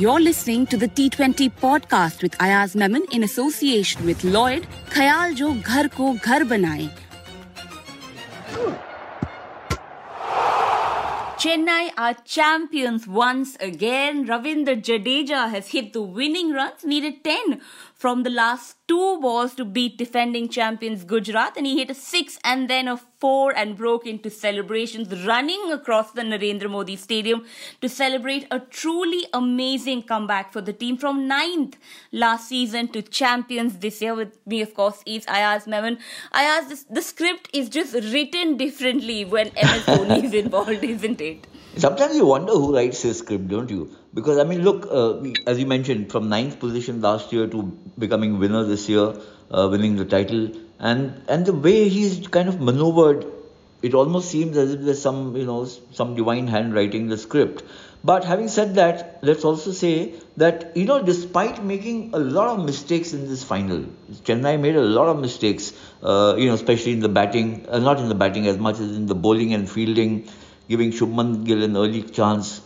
You're listening to the T20 podcast with Ayaz Memon in association with Lloyd, Khayal Jo Ghar Ko Ghar Banaye. Chennai are champions once again. Ravindra Jadeja has hit the winning runs, needed 10 from the last two balls to beat defending champions Gujarat and he hit a six and then a four and broke into celebrations running across the Narendra Modi Stadium to celebrate a truly amazing comeback for the team from ninth last season to champions this year with me of course is Ayaz Memon. Ayaz, this, the script is just written differently when MS Dhoni is involved, isn't it? Sometimes you wonder who writes his script, don't you? Because I mean, look, uh, as you mentioned, from ninth position last year to becoming winner this year, uh, winning the title, and and the way he's kind of maneuvered, it almost seems as if there's some you know some divine hand writing the script. But having said that, let's also say that you know, despite making a lot of mistakes in this final, Chennai made a lot of mistakes. Uh, you know, especially in the batting, uh, not in the batting as much as in the bowling and fielding giving Shubman Gill an early chance,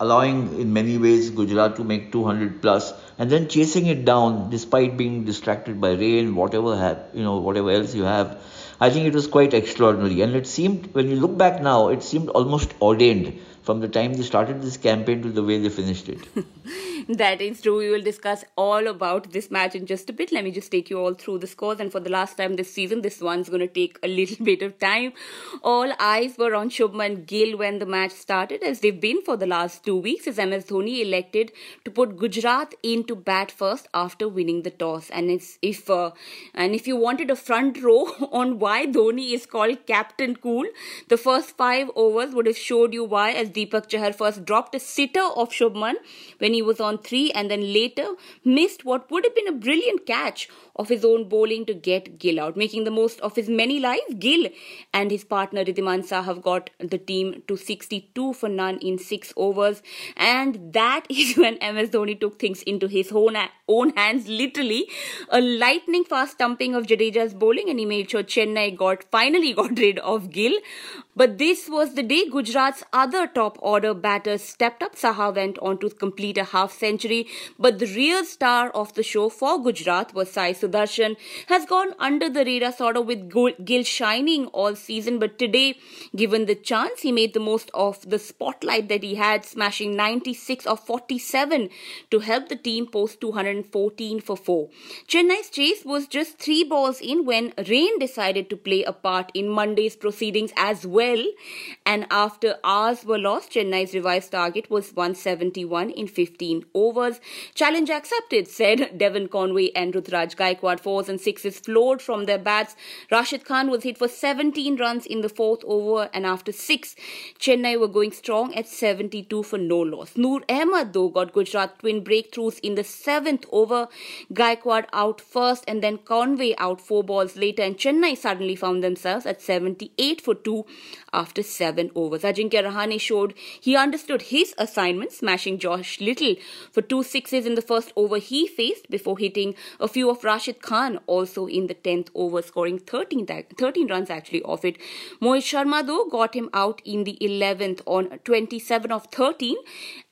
allowing in many ways Gujarat to make 200 plus, and then chasing it down despite being distracted by rain, whatever have you know, whatever else you have. I think it was quite extraordinary, and it seemed when you look back now, it seemed almost ordained from the time they started this campaign to the way they finished it. that is true. We will discuss all about this match in just a bit. Let me just take you all through the scores. And for the last time this season, this one's going to take a little bit of time. All eyes were on Shubman Gill when the match started, as they've been for the last two weeks, as MS Dhoni elected to put Gujarat into bat first after winning the toss. And it's if uh, and if you wanted a front row on why Dhoni is called Captain Cool, the first five overs would have showed you why, as Deepak Chahar first dropped a sitter off Shubman when he was on three and then later missed what would have been a brilliant catch of his own bowling to get Gill out, making the most of his many lives. Gill and his partner Wriddhiman Saha have got the team to 62 for none in six overs, and that is when MS Dhoni took things into his own, own hands, literally. A lightning fast stumping of Jadeja's bowling, and he made sure Chennai got finally got rid of Gill. But this was the day Gujarat's other top order batters stepped up. Saha went on to complete a half century, but the real star of the show for Gujarat was Sai Sudharsan. Has gone under the radar sort of with Gill shining all season, but today, given the chance, he made the most of the spotlight that he had, smashing 96 of 47 to help the team post 214 for 4. Chennai's chase was just three balls in when rain decided to play a part in Monday's proceedings as well. And after hours were lost, Chennai's revised target was 171 in 15 overs. Challenge accepted, said Devon Conway and Ruturaj Gaikwad. Fours and sixes flowed from their bats. Rashid Khan was hit for 17 runs in the fourth over, and after six, Chennai were going strong at 72 for no loss. Noor Ahmed, though, got Gujarat twin breakthroughs in the seventh over. Gaikwad out first, and then Conway out four balls later, and Chennai suddenly found themselves at 78 for two after seven overs. Ajinkya Rahane showed he understood his assignment, smashing Josh Little for two sixes in the first over he faced before hitting a few of Rashid Khan also in the 10th over, scoring 13, 13 runs actually off it. Mohit Sharma, though, got him out in the 11th on 27 of 13,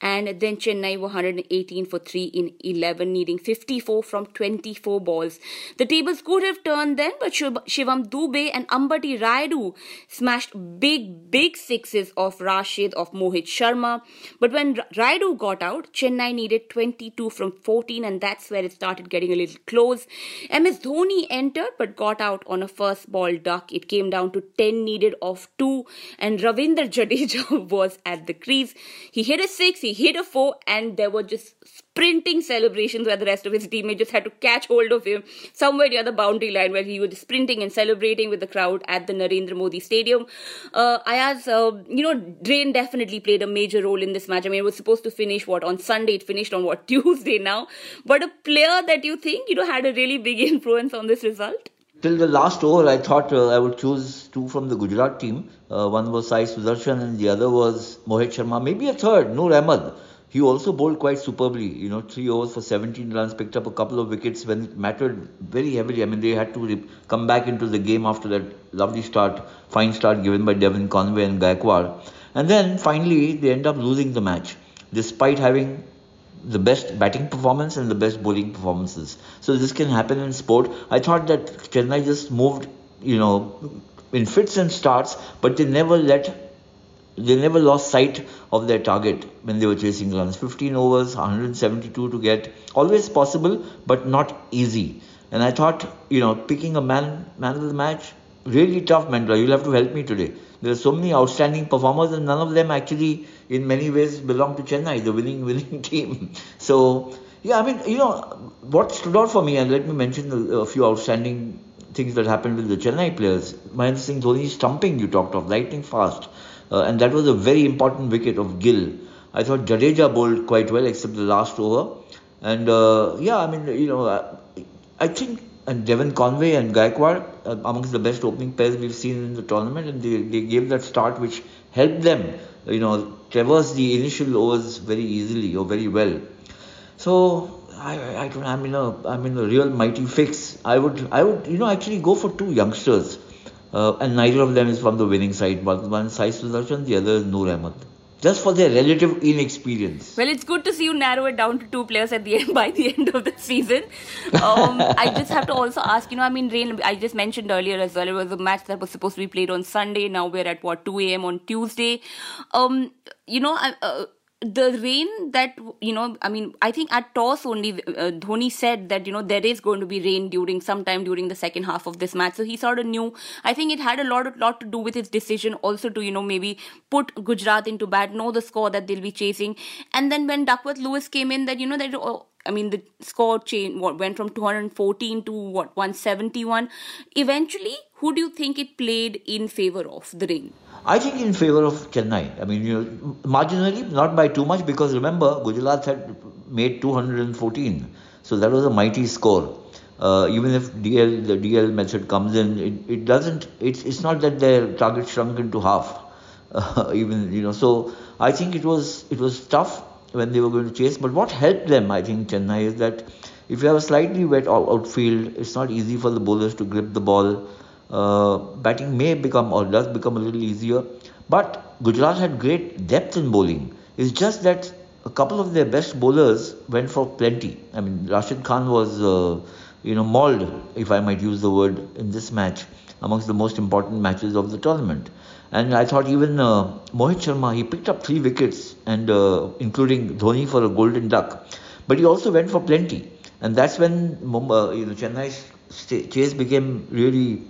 and then Chennai were 118 for 3 in 11, needing 54 from 24 balls. The tables could have turned then, but Shivam Dube and Ambati Rayudu smashed big, big sixes of Rashid, of Mohit Sharma. But when Rayudu got out, Chennai needed 22 from 14, and that's where it started getting a little close. MS Dhoni entered but got out on a first ball duck. It came down to 10 needed of 2, and Ravindra Jadeja was at the crease. He hit a 6, he hit a 4, and there were just sprinting celebrations where the rest of his teammates just had to catch hold of him somewhere near the boundary line where he was sprinting and celebrating with the crowd at the Narendra Modi Stadium. Uh, Ayaz, uh, you know, Drain definitely played a major role in this match. I mean, it was supposed to finish what on Sunday, it finished on what Tuesday now. But a player that you think you know had a really big influence on this result. Till the last over, I thought uh, I would choose two from the Gujarat team. Uh, one was Sai Sudharsan and the other was Mohit Sharma. Maybe a third, Noor Ahmed. He also bowled quite superbly. You know, three overs for 17 runs, picked up a couple of wickets when it mattered very heavily. I mean, they had to re- come back into the game after that lovely start, fine start given by Devon Conway and Gaikwad. And then finally, they end up losing the match, despite having the best batting performance and the best bowling performances. So this can happen in sport. I thought that Chennai just moved, you know, in fits and starts, but they never let they never lost sight of their target when they were chasing runs. 15 overs, 172 to get. Always possible, but not easy. And I thought, you know, picking a man man of the match, really tough, Mendra. You'll have to help me today. There are so many outstanding performers, and none of them actually, in many ways, belong to Chennai, the winning winning team. So, yeah, I mean, you know, what stood out for me, and let me mention a, a few outstanding things that happened with the Chennai players. Mahendra Singh Dhoni stumping, you talked of, lightning fast. Uh, and that was a very important wicket of Gill. I thought Jadeja bowled quite well, except the last over. And uh, yeah, I mean, you know, I, I think and Devon Conway and Gaikwad uh, amongst the best opening pairs we've seen in the tournament, and they, they gave that start which helped them, you know, traverse the initial overs very easily or very well. So I, I don't, I'm in a, I'm in a real mighty fix. I would, I would, you know, actually go for two youngsters. Uh, and neither of them is from the winning side. One, one Sai Sudharsan, the other is Noor Ahmed. Just for their relative inexperience. Well, it's good to see you narrow it down to two players at the end by the end of the season. Um, I just have to also ask, you know, I mean, rain. I just mentioned earlier as well. It was a match that was supposed to be played on Sunday. Now we're at what 2 a.m. on Tuesday. Um, you know, I, uh, the rain that you know i mean i think at toss only uh, dhoni said that you know there is going to be rain during sometime during the second half of this match so he sort of knew i think it had a lot lot to do with his decision also to you know maybe put gujarat into bat know the score that they'll be chasing and then when duckworth lewis came in that you know that oh, I mean, the score what went from 214 to what 171. Eventually, who do you think it played in favor of the rain? I think in favor of Chennai. I mean, you know, marginally, not by too much, because remember, Gujarat had made 214, so that was a mighty score. Uh, even if DL the DL method comes in, it, it doesn't. It's it's not that their target shrunk into half. Uh, even you know, so I think it was it was tough when they were going to chase. But what helped them, I think, Chennai is that if you have a slightly wet outfield, it's not easy for the bowlers to grip the ball uh, batting may become or does become a little easier. But Gujarat had great depth in bowling. It's just that a couple of their best bowlers went for plenty. I mean, Rashid Khan was, uh, you know, mauled, if I might use the word, in this match, amongst the most important matches of the tournament. And I thought even uh, Mohit Sharma, he picked up three wickets, and uh, including Dhoni for a golden duck. But he also went for plenty. And that's when Mumbai, you know, Chennai's chase became really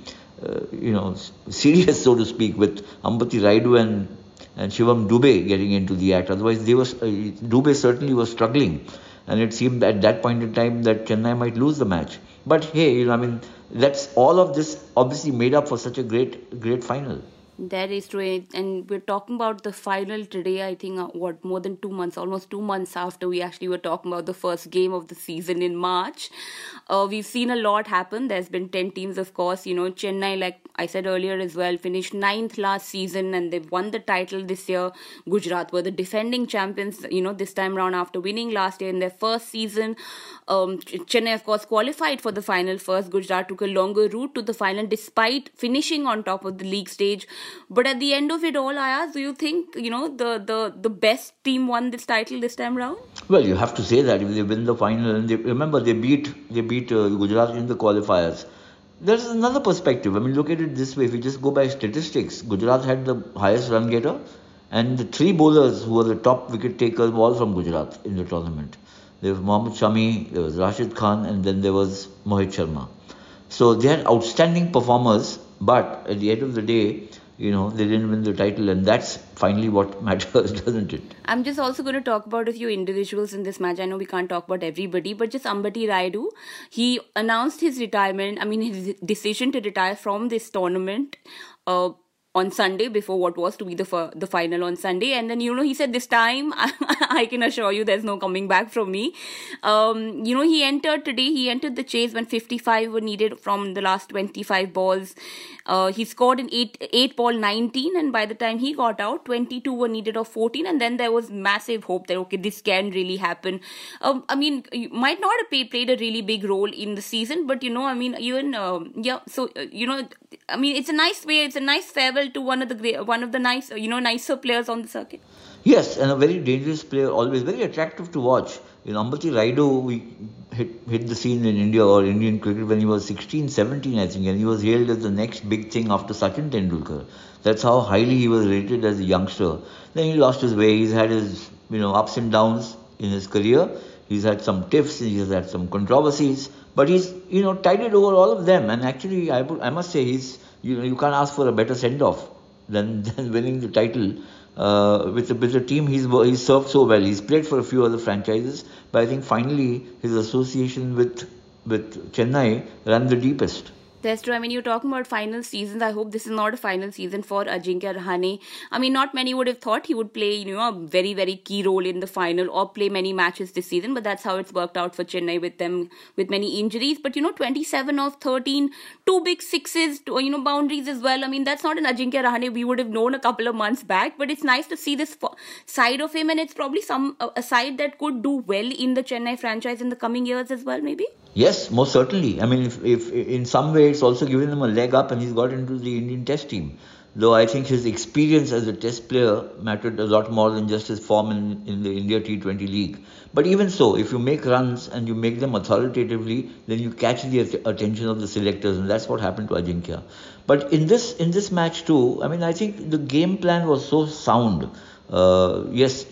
uh, you know, serious, so to speak, with Ambati Rayudu and and Shivam Dube getting into the act. Otherwise, they was uh, Dube certainly was struggling, and it seemed at that point in time that Chennai might lose the match. But hey, you know, I mean, that's all of this obviously made up for such a great, great final. That is true. And we're talking about the final today, I think, uh, what, more than two months, almost two months after we actually were talking about the first game of the season in March. Uh, we've seen a lot happen. There's been 10 teams, of course. You know, Chennai, like I said earlier as well, finished ninth last season and they've won the title this year. Gujarat were the defending champions, you know, this time around after winning last year in their first season. Um, Chennai, of course, qualified for the final first. Gujarat took a longer route to the final despite finishing on top of the league stage. But at the end of it all, Ayaz, do you think you know the the the best team won this title this time round? Well, you have to say that if they win the final, and they, remember they beat they beat uh, Gujarat in the qualifiers. There's another perspective. I mean, look at it this way: if you just go by statistics, Gujarat had the highest run getter, and the three bowlers who were the top wicket takers were all from Gujarat in the tournament. There was Mohammad Shami, there was Rashid Khan, and then there was Mohit Sharma. So they had outstanding performers, but at the end of the day, you know, they didn't win the title, and that's finally what matters, doesn't it? I'm just also going to talk about a few individuals in this match. I know we can't talk about everybody, but just Ambati Rayudu. He announced his retirement, I mean, his decision to retire from this tournament. Uh, on Sunday before what was to be the the final on Sunday, and then you know he said this time I, can assure you there's no coming back from me. Um, you know he entered today. He entered the chase when 55 were needed from the last 25 balls. Uh, he scored in eight eight ball 19, and by the time he got out, 22 were needed of 14, and then there was massive hope that okay this can really happen. Um, I mean, you might not have played, played a really big role in the season, but you know I mean even um, yeah. So uh, you know I mean it's a nice way. It's a nice farewell to one of the great, one of the nice you know nicer players on the circuit. Yes, and a very dangerous player, always very attractive to watch. In Ambati Rayudu, we hit, hit the scene in India or Indian cricket when he was 16, 17, I think, and he was hailed as the next big thing after Sachin Tendulkar. That's how highly he was rated as a youngster. Then he lost his way. He's had his you know ups and downs in his career. He's had some tiffs. He's had some controversies, but he's you know tided over all of them. And actually, I, I must say he's you you can't ask for a better send off than, than winning the title uh, with, with the team he's, he's served so well. He's played for a few other franchises, but I think finally his association with, with Chennai ran the deepest. That's true. I mean, you're talking about final seasons. I hope this is not a final season for Ajinkya Rahane. I mean, not many would have thought he would play, you know, a very, very key role in the final or play many matches this season, but that's how it's worked out for Chennai with them, with many injuries. But, you know, 27 of 13, two big sixes, two, you know, boundaries as well. I mean, that's not an Ajinkya Rahane we would have known a couple of months back, but it's nice to see this side of him, and it's probably some a side that could do well in the Chennai franchise in the coming years as well, maybe. Yes, most certainly. I mean, if, if in some way it's also given him a leg up and he's got into the Indian Test team. Though I think his experience as a Test player mattered a lot more than just his form in, in the India T20 League. But even so, if you make runs and you make them authoritatively, then you catch the attention of the selectors, and that's what happened to Ajinkya. But in this in this match too, I mean, I think the game plan was so sound. Uh, yes,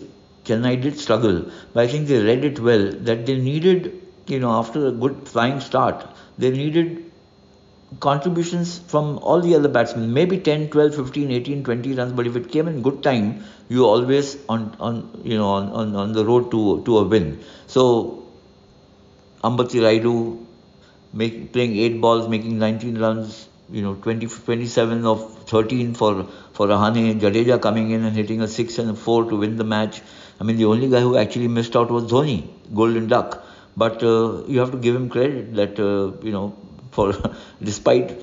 Chennai did struggle, but I think they read it well that they needed you know, after a good flying start, they needed contributions from all the other batsmen, maybe 10, 12, 15, 18, 20 runs, but if it came in good time, you always on, on you know, on, on, on the road to, to a win. So, Ambati Rayudu make, playing 8 balls, making 19 runs, you know, 20, 27 of 13 for, for Rahane, Jadeja coming in and hitting a 6 and a 4 to win the match. I mean, the only guy who actually missed out was Dhoni, Golden Duck. But uh, you have to give him credit that uh, you know, for despite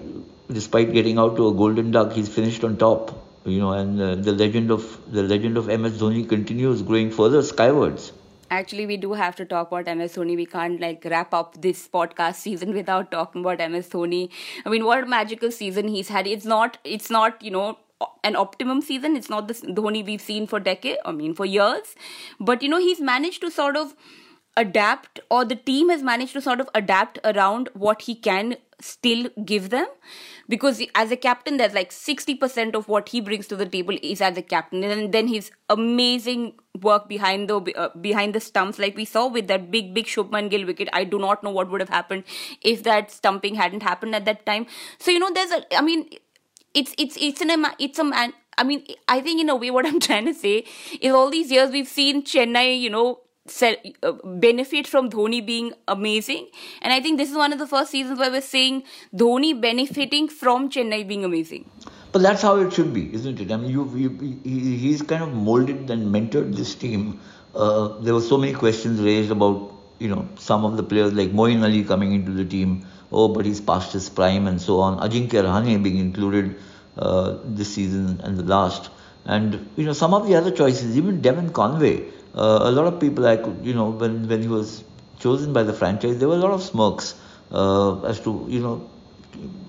despite getting out to a golden duck, he's finished on top. You know, and uh, the legend of the legend of MS Dhoni continues growing further skywards. Actually we do have to talk about ms dhoni. We can't like wrap up this podcast season without talking about ms dhoni. I mean what a magical season he's had. It's not it's not you know an optimum season. It's not the dhoni we've seen for decade i mean for years. But you know he's managed to sort of adapt or the team has managed to sort of adapt around what he can still give them. Because as a captain there's like 60% of what he brings to the table is as a captain. And then his amazing work behind the uh, behind the stumps like we saw with that big big Shubman Gill wicket. I do not know what would have happened if that stumping hadn't happened at that time. So you know there's a I mean it's it's it's an it's a man I mean, I think in a way, what I'm trying to say is all these years we've seen Chennai, you know, benefit from Dhoni being amazing. And I think this is one of the first seasons where we're seeing Dhoni benefiting from Chennai being amazing. But that's how it should be, isn't it? I mean, you, you he's kind of molded and mentored this team. Uh, there were so many questions raised about, you know, some of the players like Moeen Ali coming into the team. Oh, but he's past his prime and so on. Ajinkya Rahane being included uh, this season and the last. And, you know, some of the other choices, even Devon Conway, uh, a lot of people I could, you know, when, when he was chosen by the franchise, there were a lot of smirks uh, as to, you know,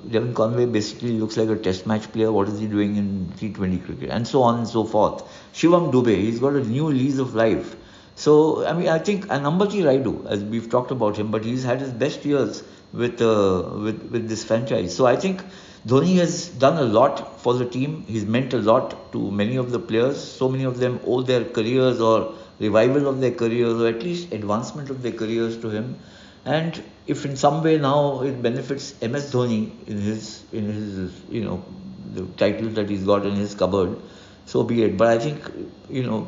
Devon Conway basically looks like a test match player. What is he doing in T20 cricket? And so on and so forth. Shivam Dube, he's got a new lease of life. So, I mean, I think Ambati Rayudu, as we've talked about him, but he's had his best years with, uh, with, with this franchise. So I think Dhoni has done a lot for the team. He's meant a lot to many of the players. So many of them owe their careers or revival of their careers or at least advancement of their careers to him. And if in some way now it benefits MS Dhoni in his in his you know the titles that he's got in his cupboard, so be it. But I think you know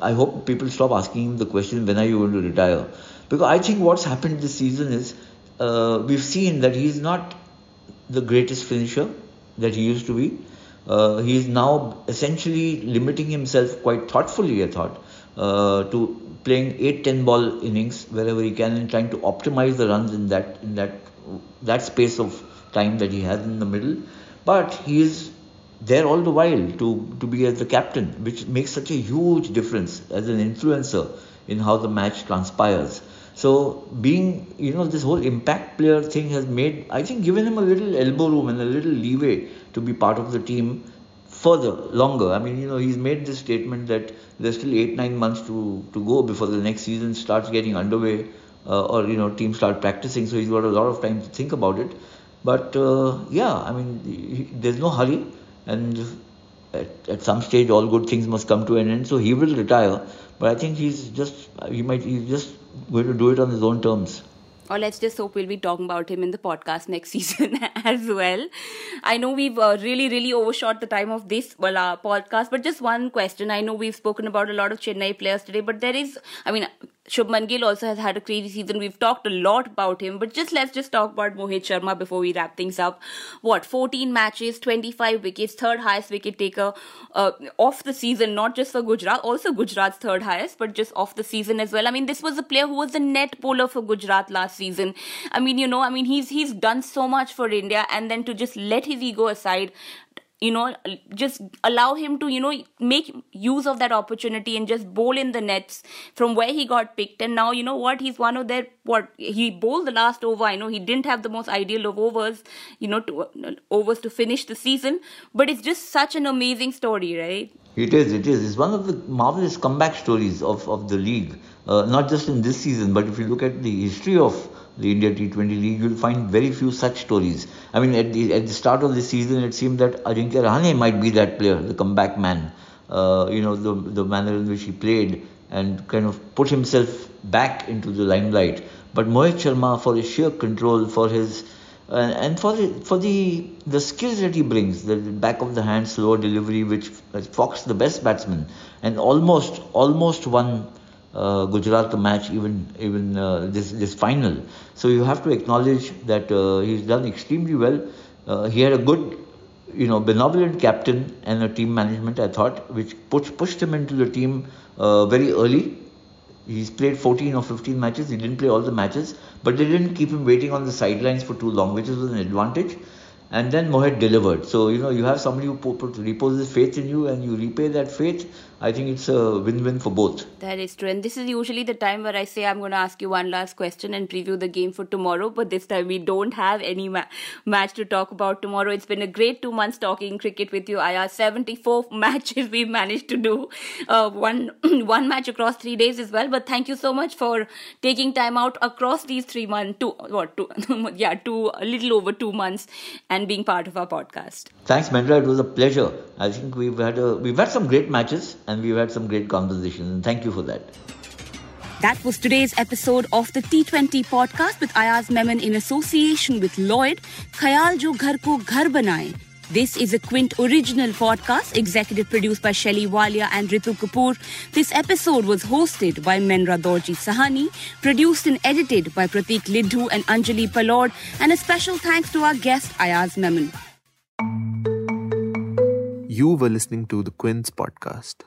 I hope people stop asking him the question when are you going to retire, because I think what's happened this season is uh, we've seen that he's not the greatest finisher that he used to be. Uh, he is now essentially limiting himself quite thoughtfully. I thought uh, to playing 8 10 ball innings wherever he can and trying to optimize the runs in that in that that space of time that he has in the middle. But he is there all the while to to be as the captain which makes such a huge difference as an influencer in how the match transpires. So being you know this whole impact player thing has made i think given him a little elbow room and a little leeway to be part of the team further, longer. I mean, you know, he's made this statement that there's still eight, nine months to, to go before the next season starts getting underway uh, or, you know, teams start practicing. So he's got a lot of time to think about it. But uh, yeah, I mean, he, there's no hurry. And at, at some stage, all good things must come to an end. So he will retire. But I think he's just, he might, he's just going to do it on his own terms or let's just hope we'll be talking about him in the podcast next season as well. I know we've uh, really, really overshot the time of this well, uh, podcast, but just one question. I know we've spoken about a lot of Chennai players today, but there is, I mean, Shubman Gill also has had a crazy season. We've talked a lot about him, but just let's just talk about Mohit Sharma before we wrap things up. What 14 matches, 25 wickets, third highest wicket taker uh, off the season, not just for Gujarat, also Gujarat's third highest, but just off the season as well. I mean, this was a player who was the net bowler for Gujarat last season. I mean, you know, I mean, he's he's done so much for India, and then to just let his ego aside, you know just allow him to you know make use of that opportunity and just bowl in the nets from where he got picked. And now you know what? He's one of their what he bowled the last over. I know he didn't have the most ideal of overs you know to, uh, overs to finish the season. But it's just such an amazing story right? It is it is. It's one of the marvelous comeback stories of of the league. Uh, not just in this season but if you look at the history of the India T20 League, you'll find very few such stories. I mean, at the, at the start of the season, it seemed that Ajinkya Rahane might be that player, the comeback man. Uh, you know, the, the manner in which he played and kind of put himself back into the limelight. But Mohit Sharma, for his sheer control, for his uh, and for the for the the skills that he brings, the back of the hand slower delivery, which Fox the best batsman, and almost almost won uh, Gujarat match, even even uh, this this final. So you have to acknowledge that uh, he's done extremely well. Uh, he had a good, you know, benevolent captain and a team management. I thought, which pushed pushed him into the team uh, very early. He's played 14 or 15 matches. He didn't play all the matches, but they didn't keep him waiting on the sidelines for too long, which was an advantage and then Mohit delivered. So you know you have somebody who reposes faith in you, and you repay that faith. I think it's a win-win for both. That is true, and this is usually the time where I say I'm going to ask you one last question and preview the game for tomorrow. But this time we don't have any ma- match to talk about tomorrow. It's been a great two months talking cricket with you. I are 74 matches we've managed to do, uh, one one match across three days as well. But thank you so much for taking time out across these three months. Two what two yeah two a little over two months and and being part of our podcast. Thanks, Mendra. It was a pleasure. I think we've had a, we've had some great matches and we've had some great conversations. And thank you for that. That was today's episode of the T20 podcast with Ayaz Memon in association with Lloyd. Khayal jo ghar ko ghar banaye. This is a Quint original podcast, executive produced by Shelly Walia and Ritu Kapoor. This episode was hosted by Mendra Dorji Sahani, produced and edited by Prateek Lidhoo and Anjali Palod, and a special thanks to our guest Ayaz Memon. You were listening to the Quints podcast.